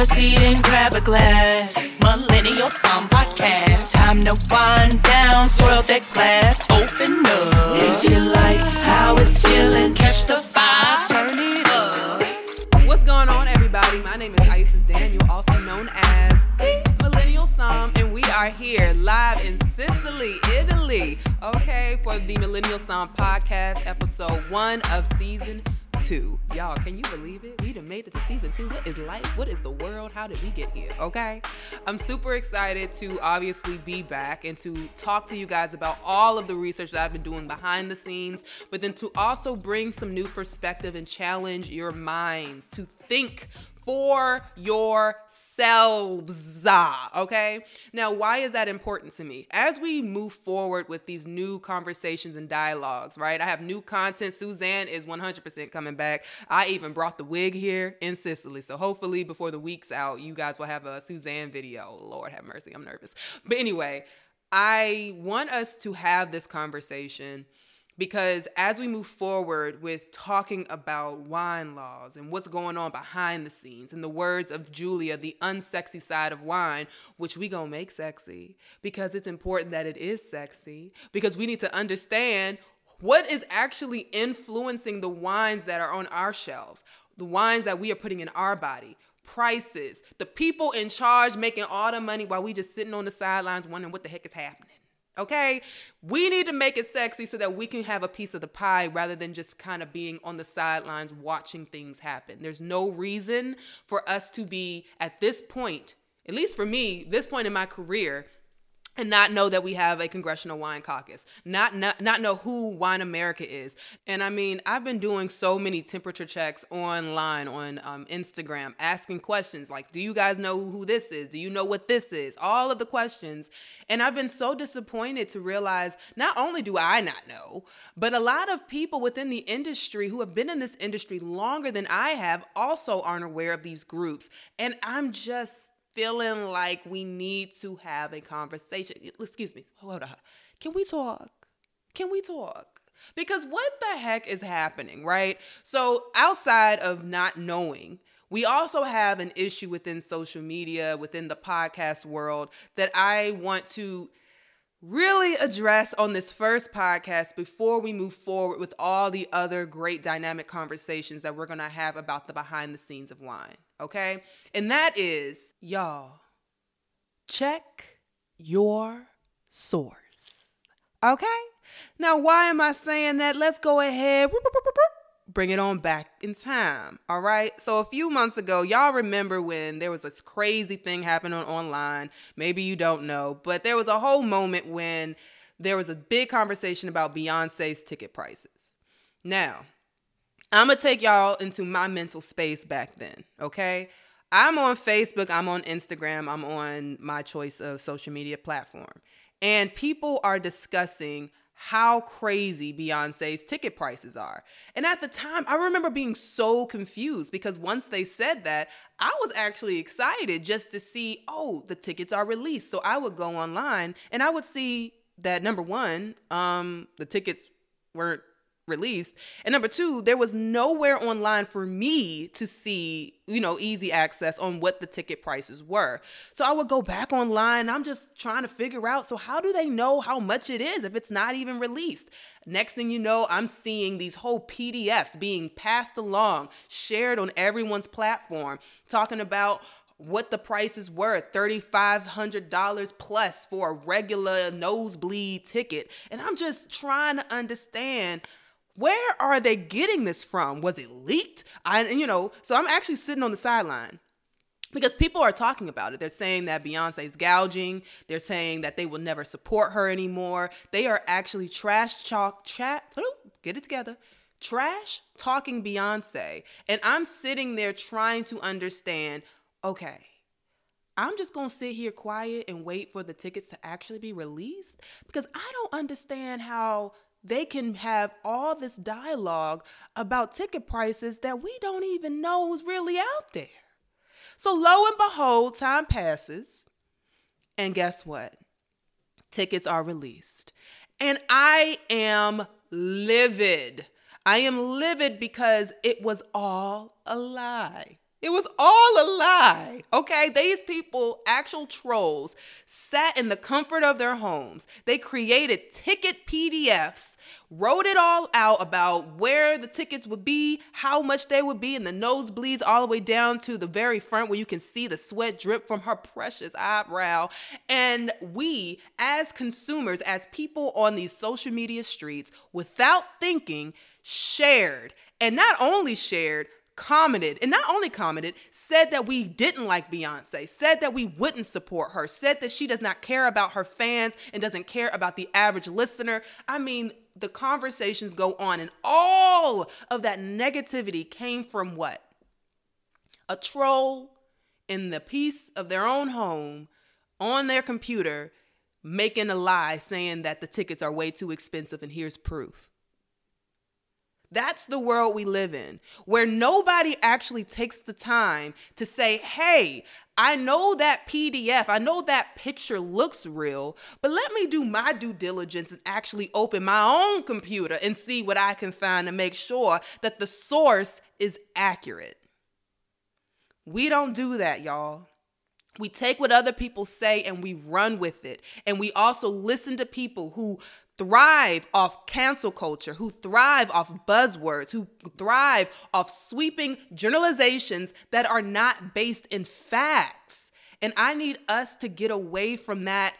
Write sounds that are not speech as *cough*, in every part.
a seat and grab a glass. Millennial Podcast. Time to wind down, swirl that glass, open up. If you like how it's feeling, catch the turn it up. What's going on, everybody? My name is Isis Daniel, also known as the Millennial Somm, and we are here live in Sicily, Italy, okay, for the Millennial Somm podcast, episode one of season two. Y'all, can you believe it? We done made it to season two. What is life? What is the world? How did we get here? Okay. I'm super excited to obviously be back and to talk to you guys about all of the research that I've been doing behind the scenes, but then to also bring some new perspective and challenge your minds to think for yourselves. Okay. Now, why is that important to me? As we move forward with these new conversations and dialogues, right? I have new content. Suzanne is 100% coming back. I even brought the wig here in Sicily. So hopefully, before the week's out, you guys will have a Suzanne video. Lord have mercy. I'm nervous. But anyway, I want us to have this conversation because as we move forward with talking about wine laws and what's going on behind the scenes in the words of julia the unsexy side of wine which we gonna make sexy because it's important that it is sexy because we need to understand what is actually influencing the wines that are on our shelves the wines that we are putting in our body prices the people in charge making all the money while we just sitting on the sidelines wondering what the heck is happening Okay? We need to make it sexy so that we can have a piece of the pie rather than just kind of being on the sidelines watching things happen. There's no reason for us to be at this point, at least for me, this point in my career, and not know that we have a congressional wine caucus not, not not know who WineAmerica is. And i mean i've been doing so many temperature checks online on um, instagram asking questions like do you guys know who this is? Do you know what this is? All of the questions. And i've been so disappointed to realize not only do i not know but a lot of people within the industry who have been in this industry longer than i have also aren't aware of these groups. And i'm just feeling like we need to have a conversation. Excuse me. Hold on. Can we talk? Can we talk? Because what the heck is happening, right? So, outside of not knowing, we also have an issue within social media, within the podcast world that I want to really address on this first podcast before we move forward with all the other great dynamic conversations that we're going to have about the behind the scenes of wine okay? And that is, y'all, check your source. Okay? Now, why am I saying that? Let's go ahead. Bring it on back in time. All right. So, a few months ago, y'all remember when there was this crazy thing happening online. Maybe you don't know, but there was a whole moment when there was a big conversation about Beyonce's ticket prices. Now, I'm gonna take y'all into my mental space back then, okay? I'm on Facebook, I'm on Instagram, I'm on my choice of social media platform. And people are discussing how crazy Beyonce's ticket prices are. And at the time, I remember being so confused because once they said that, I was actually excited just to see, oh, the tickets are released. So I would go online and I would see that number one, um, the tickets weren't released. And number two, there was nowhere online for me to see, you know, easy access on what the ticket prices were. So I would go back online. I'm just trying to figure out so, how do they know how much it is if it's not even released? Next thing you know, I'm seeing these whole PDFs being passed along, shared on everyone's platform, talking about what the prices were $3,500 plus for a regular nosebleed ticket. And I'm just trying to understand where are they getting this from? Was it leaked? I, you know, so I'm actually sitting on the sideline because people are talking about it. They're saying that Beyonce's gouging. They're saying that they will never support her anymore. They are actually trash chalk chat. Get it together. Trash talking Beyonce. And I'm sitting there trying to understand okay, I'm just going to sit here quiet and wait for the tickets to actually be released because I don't understand how they can have all this dialogue about ticket prices that we don't even know is really out there. So lo and behold, time passes. And guess what? Tickets are released. And I am livid. I am livid because it was all a lie. It was all a lie. Okay. These people, actual trolls, sat in the comfort of their homes. They created ticket PDFs, wrote it all out about where the tickets would be, how much they would be, and the nosebleeds all the way down to the very front where you can see the sweat drip from her precious eyebrow. And we, as consumers, as people on these social media streets, without thinking, shared and not only shared, commented, and not only commented, said that we didn't like Beyonce, said that we wouldn't support her, said that she does not care about her fans and doesn't care about the average listener. I mean, the conversations go on, and all of that negativity came from what? A troll in the peace of their own home on their computer making a lie saying that the tickets are way too expensive, and here's proof. That's the world we live in, where nobody actually takes the time to say, hey, I know that PDF, I know that picture looks real, but let me do my due diligence and actually open my own computer and see what I can find to make sure that the source is accurate. We don't do that, y'all. We take what other people say and we run with it. And we also listen to people who thrive off cancel culture, who thrive off buzzwords, who thrive off sweeping generalizations that are not based in facts. And I need us to get away from that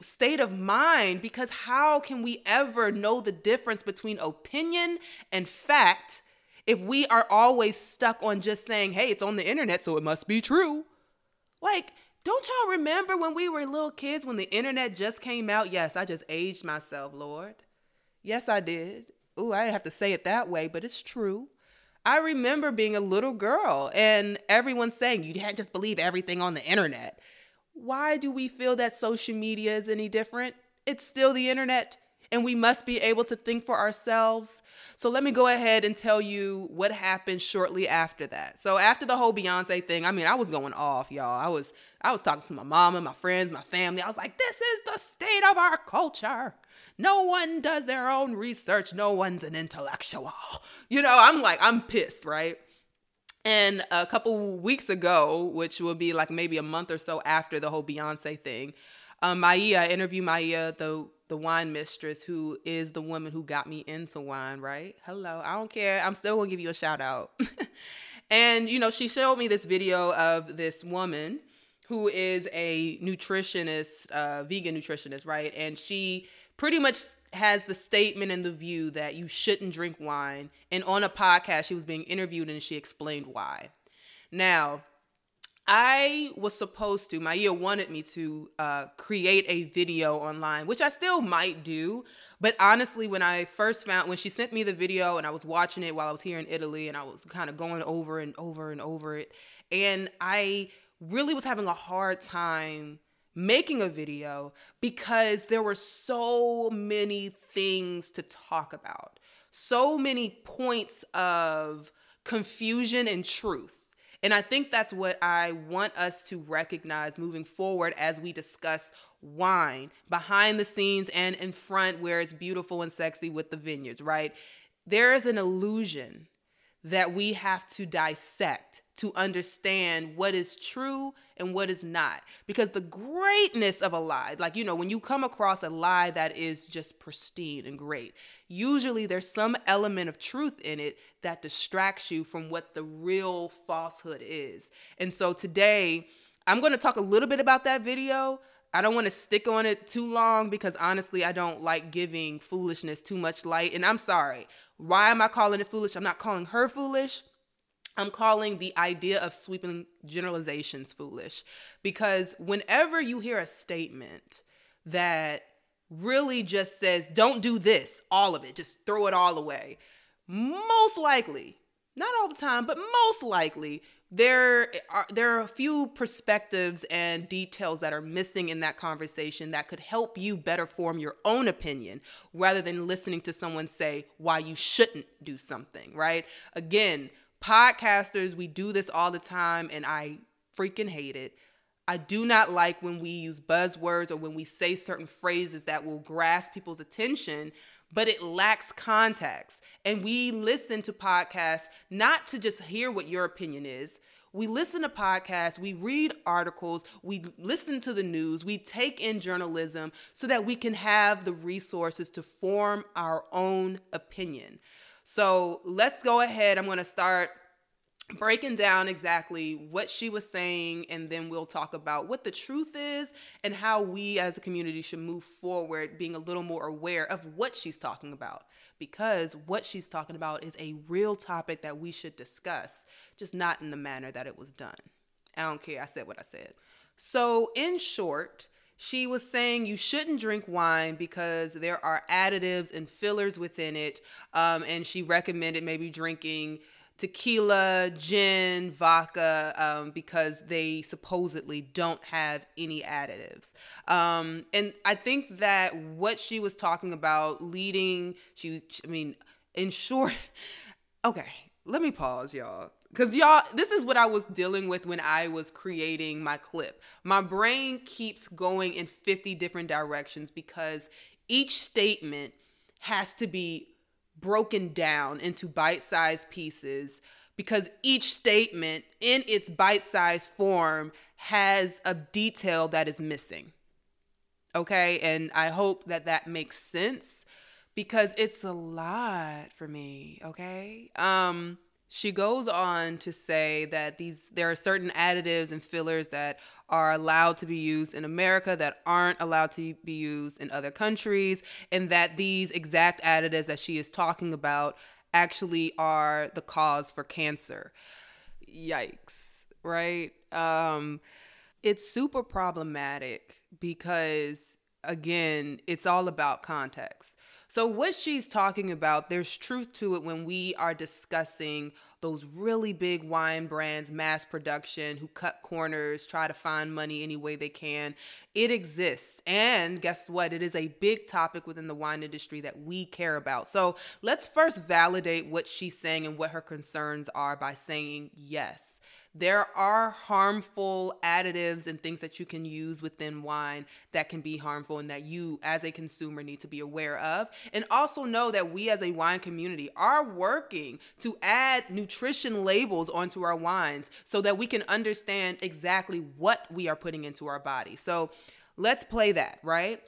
state of mind because how can we ever know the difference between opinion and fact if we are always stuck on just saying, hey, it's on the internet, so it must be true? Like, don't y'all remember when we were little kids when the internet just came out? Yes, I just aged myself, Lord. Yes, I did. Ooh, I didn't have to say it that way, but it's true. I remember being a little girl and everyone saying you can't just believe everything on the internet. Why do we feel that social media is any different? It's still the internet and we must be able to think for ourselves. So let me go ahead and tell you what happened shortly after that. So after the whole Beyonce thing, I mean, I was going off, y'all. I was I was talking to my mom and my friends, my family. I was like, "This is the state of our culture. No one does their own research. No one's an intellectual." You know, I'm like, I'm pissed, right? And a couple weeks ago, which will be like maybe a month or so after the whole Beyonce thing, um, Maia, I interviewed Maia, the the wine mistress who is the woman who got me into wine, right? Hello, I don't care. I'm still gonna give you a shout out. *laughs* and you know, she showed me this video of this woman who is a nutritionist, uh, vegan nutritionist, right? And she pretty much has the statement and the view that you shouldn't drink wine. And on a podcast, she was being interviewed and she explained why. Now, I was supposed to, Maia wanted me to uh, create a video online, which I still might do. But honestly, when I first found, when she sent me the video and I was watching it while I was here in Italy and I was kind of going over and over and over it, and I really was having a hard time making a video because there were so many things to talk about, so many points of confusion and truth and I think that's what I want us to recognize moving forward as we discuss wine behind the scenes and in front where it's beautiful and sexy with the vineyards, right? There is an illusion that we have to dissect to understand what is true and what is not. Because the greatness of a lie, like, you know, when you come across a lie that is just pristine and great, usually there's some element of truth in it that distracts you from what the real falsehood is. And so today, I'm to talk a little bit about that video. I don't want to stick on it too long because honestly, I don't like giving foolishness too much light. And I'm sorry. Why am I calling it foolish? I'm not calling her foolish. I'm calling the idea of sweeping generalizations foolish because whenever you hear a statement that really just says, don't do this, all of it, just throw it all away, most likely, not all the time, but most likely, there are there are a few perspectives and details that are missing in that conversation that could help you better form your own opinion rather than listening to someone say why you shouldn't do something, right? Again, podcasters, we do this all the time, and I freaking hate it. I do not like when we use buzzwords or when we say certain phrases that will grasp people's attention, but it lacks context. And we listen to podcasts not to just hear what your opinion is. We listen to podcasts, we read articles, we listen to the news, we take in journalism so that we can have the resources to form our own opinion. So let's go ahead. I'm going to start breaking down exactly what she was saying, and then we'll talk about what the truth is and how we as a community should move forward, being a little more aware of what she's talking about. Because what she's talking about is a real topic that we should discuss, just not in the manner that it was done. I don't care. I said what I said. So, in short, she was saying you shouldn't drink wine because there are additives and fillers within it. Um, and she recommended maybe drinking tequila, gin, vodka, um, because they supposedly don't have any additives. Um, and I think that what she was talking about leading, she was, I mean, in short, *laughs* okay, let me pause, y'all. Because y'all, this is what I was dealing with when I was creating my clip. My brain keeps going in 50 different directions because each statement has to be broken down into bite sized pieces because each statement in its bite sized form has a detail that is missing. Okay. And I hope that that makes sense because it's a lot for me. Okay. Um, she goes on to say that these there are certain additives and fillers that are allowed to be used in America that aren't allowed to be used in other countries and that these exact additives that she is talking about actually are the cause for cancer. Yikes, right? Um it's super problematic because again, it's all about context. So, what she's talking about, there's truth to it when we are discussing those really big wine brands, mass production, who cut corners, try to find money any way they can. It exists. And guess what? It is a big topic within the wine industry that we care about. So, let's first validate what she's saying and what her concerns are by saying yes there are harmful additives and things that you can use within wine that can be harmful and that you as a consumer need to be aware of. And also know that we as a wine community are working to add nutrition labels onto our wines so that we can understand exactly what we are putting into our body. So let's play that right?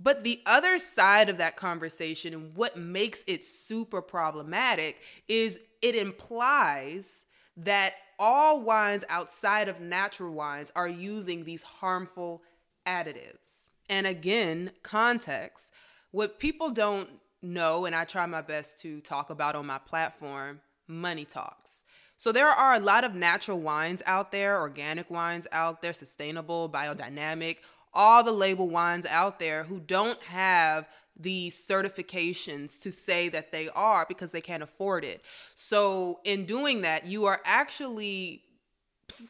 But the other side of that conversation and what makes it super problematic is it implies that all wines outside of natural wines are using these harmful additives. And again, context. What people don't know, and I try my best to talk about on my platform, money talks. So there are a lot of natural wines out there, organic wines out there, sustainable, biodynamic, all the label wines out there who don't have the certifications to say that they are because they can't afford it. So, in doing that, you are actually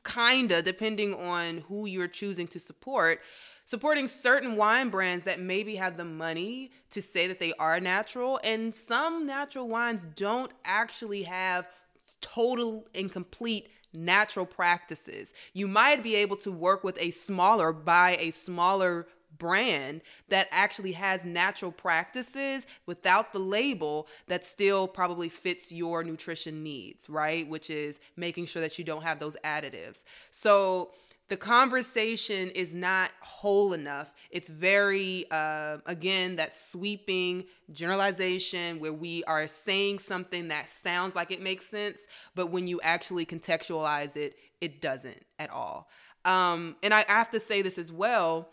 kind of, depending on who you're choosing to support, supporting certain wine brands that maybe have the money to say that they are natural. And some natural wines don't actually have total and complete natural practices. You might be able to work with a smaller, buy a smaller brand that actually has natural practices without the label that still probably fits your nutrition needs, right? Which is making sure that you don't have those additives. So, the conversation is not whole enough. It's very, uh, again, that sweeping generalization where we are saying something that sounds like it makes sense, but when you actually contextualize it, it doesn't at all. Um, and I have to say this as well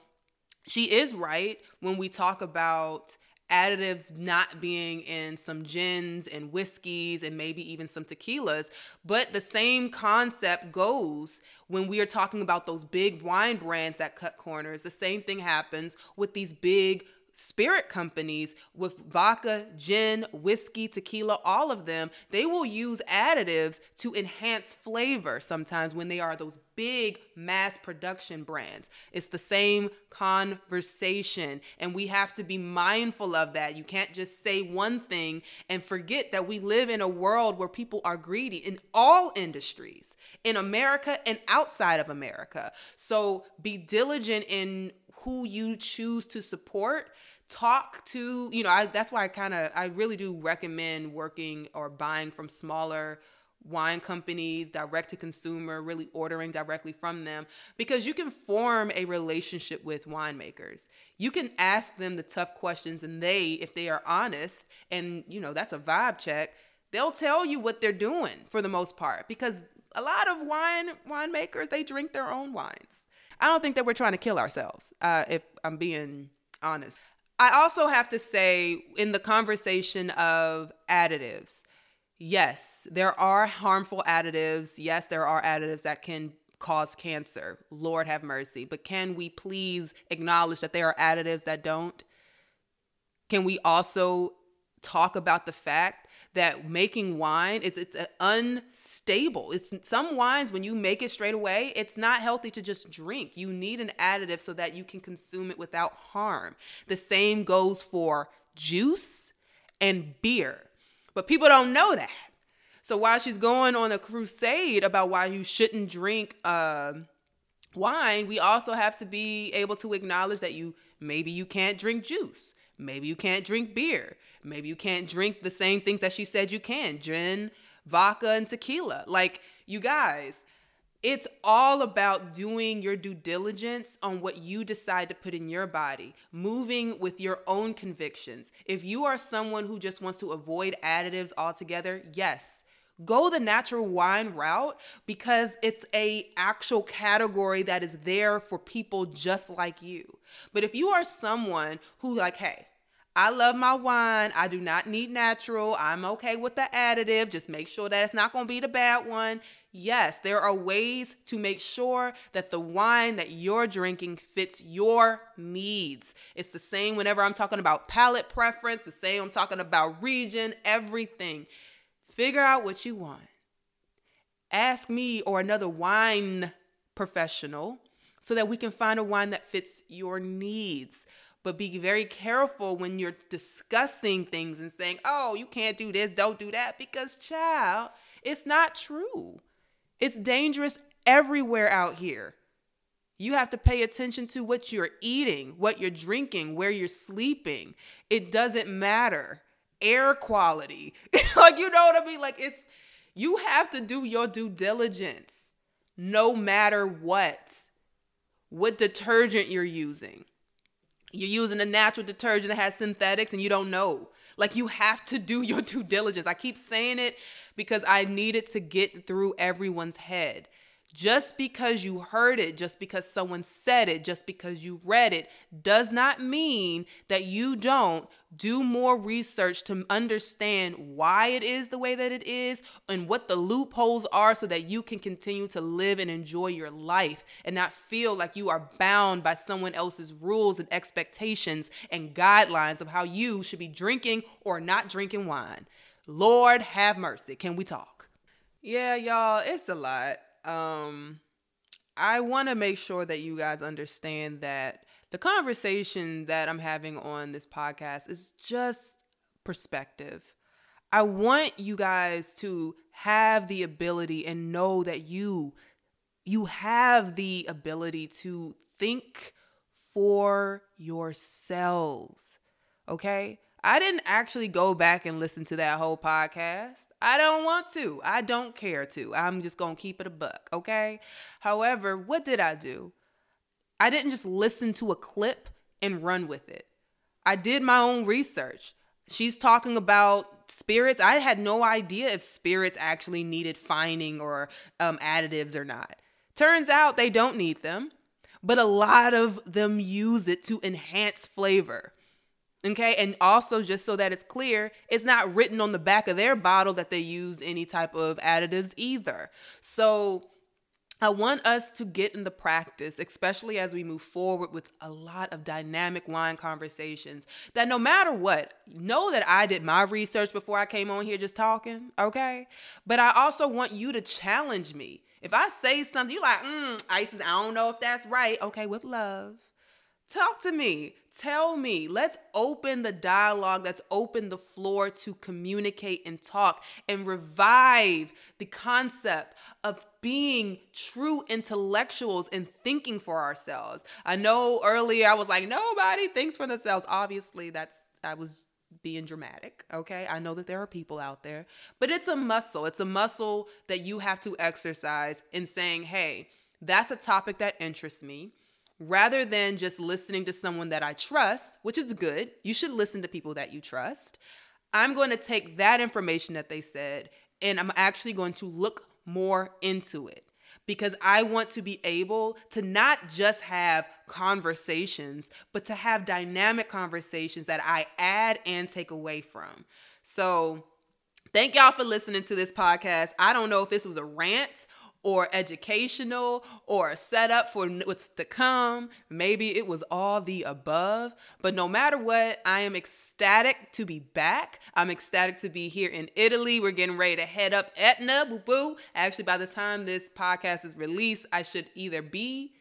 she is right when we talk about additives not being in some gins and whiskeys and maybe even some tequilas. But the same concept goes when we are talking about those big wine brands that cut corners. The same thing happens with these big spirit companies with vodka, gin, whiskey, tequila, all of them, they will use additives to enhance flavor sometimes when they are those big mass production brands. It's the same conversation, and we have to be mindful of that. You can't just say one thing and forget that we live in a world where people are greedy in all industries. in America and outside of America. So be diligent in who you choose to support talk to you know I, that's why i kind of i really do recommend working or buying from smaller wine companies direct to consumer really ordering directly from them because you can form a relationship with winemakers. You can ask them the tough questions and they if they are honest and you know that's a vibe check they'll tell you what they're doing for the most part because a lot of wine winemakers they drink their own wines i don't think that we're trying to kill ourselves uh, if i'm being honest I also have to say, in the conversation of additives, yes, there are harmful additives. Yes, there are additives that can cause cancer. Lord have mercy. But can we please acknowledge that there are additives that don't? Can we also talk about the fact that making wine is it's unstable. It's some wines when you make it straight away, it's not healthy to just drink. You need an additive so that you can consume it without harm. The same goes for juice and beer. But people don't know that. So while she's going on a crusade about why you shouldn't drink uh, wine, we also have to be able to acknowledge that you maybe you can't drink juice. Maybe you can't drink beer. Maybe you can't drink the same things that she said you can gin, vodka, and tequila. Like, you guys, it's all about doing your due diligence on what you decide to put in your body, moving with your own convictions. If you are someone who just wants to avoid additives altogether, yes, go the natural wine route because it's a actual category that is there for people just like you. But if you are someone who like, hey, I love my wine. I do not need natural. I'm okay with the additive. Just make sure that it's not going to be the bad one. Yes, there are ways to make sure that the wine that you're drinking fits your needs. It's the same whenever I'm talking about palate preference, the same I'm talking about region, everything. Figure out what you want. Ask me or another wine professional so that we can find a wine that fits your needs but be very careful when you're discussing things and saying, oh, you can't do this, don't do that, because, child, it's not true. It's dangerous everywhere out here. You have to pay attention to what you're eating, what you're drinking, where you're sleeping. It doesn't matter. Air quality. *laughs* like, you know what I mean? Like, it's, you have to do your due diligence no matter what. What detergent you're using you're using a natural detergent that has synthetics and you don't know. Like you have to do your due diligence. I keep saying it because I needed to get through everyone's head. Just because you heard it, just because someone said it, just because you read it, does not mean that you don't do more research to understand why it is the way that it is and what the loopholes are so that you can continue to live and enjoy your life and not feel like you are bound by someone else's rules and expectations and guidelines of how you should be drinking or not drinking wine. Lord have mercy. Can we talk? Yeah, y'all, it's a lot um I want to make sure that you guys understand that the conversation that I'm having on this podcast is just perspective. I want you guys to have the ability and know that you you have the ability to think for yourselves. Okay? I didn't actually go back and listen to that whole podcast. I don't want to. I don't care to. I'm just going to keep it a buck, okay? However, what did I do? I didn't just listen to a clip and run with it. I did my own research. She's talking about spirits. I had no idea if spirits actually needed fining or um, additives or not. Turns out they don't need them, but a lot of them use it to enhance flavor. Okay. And also, just so that it's clear, it's not written on the back of their bottle that they used any type of additives either. So, I want us to get in the practice, especially as we move forward with a lot of dynamic wine conversations, that no matter what, know that I did my research before I came on here just talking, okay? But I also want you to challenge me. If I say something, you're like, mm, Isis, I don't know if that's right. Okay, with love Talk to me. Tell me. Let's open the dialogue. Let's open the floor to communicate and talk and revive the concept of being true intellectuals and thinking for ourselves. I know earlier I was like, nobody thinks for themselves. Obviously, that's I was being dramatic, okay? I know that there are people out there, but it's a muscle. It's a muscle that you have to exercise in saying, hey, that's a topic that interests me rather than just listening to someone that I trust, which is good. You should listen to people that you trust. I'm going to take that information that they said and I'm actually going to look more into it because I want to be able to not just have conversations, but to have dynamic conversations that I add and take away from. So, thank y'all for listening to this podcast. I don't know if this was a rant or educational or set up for what's to come. Maybe it was all the above. But no matter what, I am ecstatic to be back. I'm ecstatic to be here in Italy. We're getting ready to head up Etna. Boo boo. Actually, by the time this podcast is released, I should either be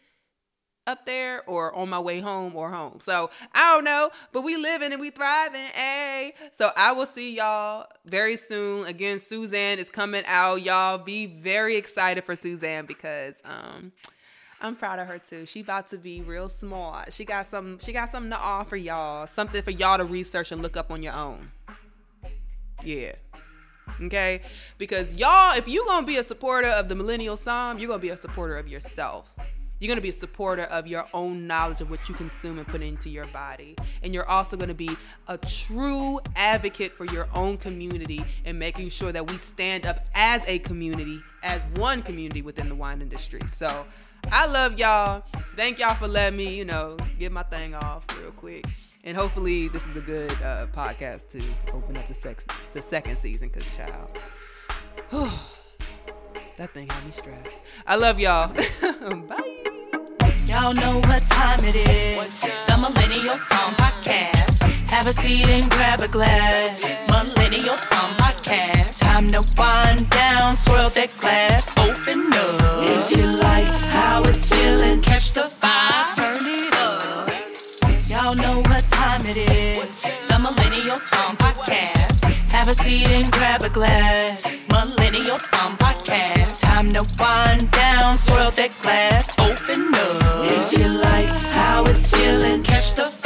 up there or on my way home or home. So I don't know, but we living and we thriving. Hey, so I will see y'all very soon. Again, Suzanne is coming out. Y'all be very excited for Suzanne because um I'm proud of her too. She about to be real smart. She got some she got something to offer y'all. Something for y'all to research and look up on your own. Yeah. Okay? Because y'all, if you're gonna be a supporter of the millennial somm, you're gonna be a supporter of yourself. You're going to be a supporter of your own knowledge of what you consume and put into your body. And you're also going to be a true advocate for your own community and making sure that we stand up as a community, as one community within the wine industry. So I love y'all. Thank y'all for letting me, you know, get my thing off real quick. And hopefully this is a good uh, podcast to open up the, sex- the second season because, child. *sighs* that thing had me stressed. I love y'all. *laughs* Bye. Y'all know what time it is. The Millennial Somm Podcast. Have a seat and grab a glass. Millennial Somm Podcast. Time to wind down, swirl that glass, open up. If you like how it's feeling, catch the vibe, turn it up. Y'all know what time it is. The Millennial Somm Podcast. Have a seat and grab a glass. Millennial Somm Podcast. Time to wind down, swirl that glass, open up. If you like how it's feeling, catch the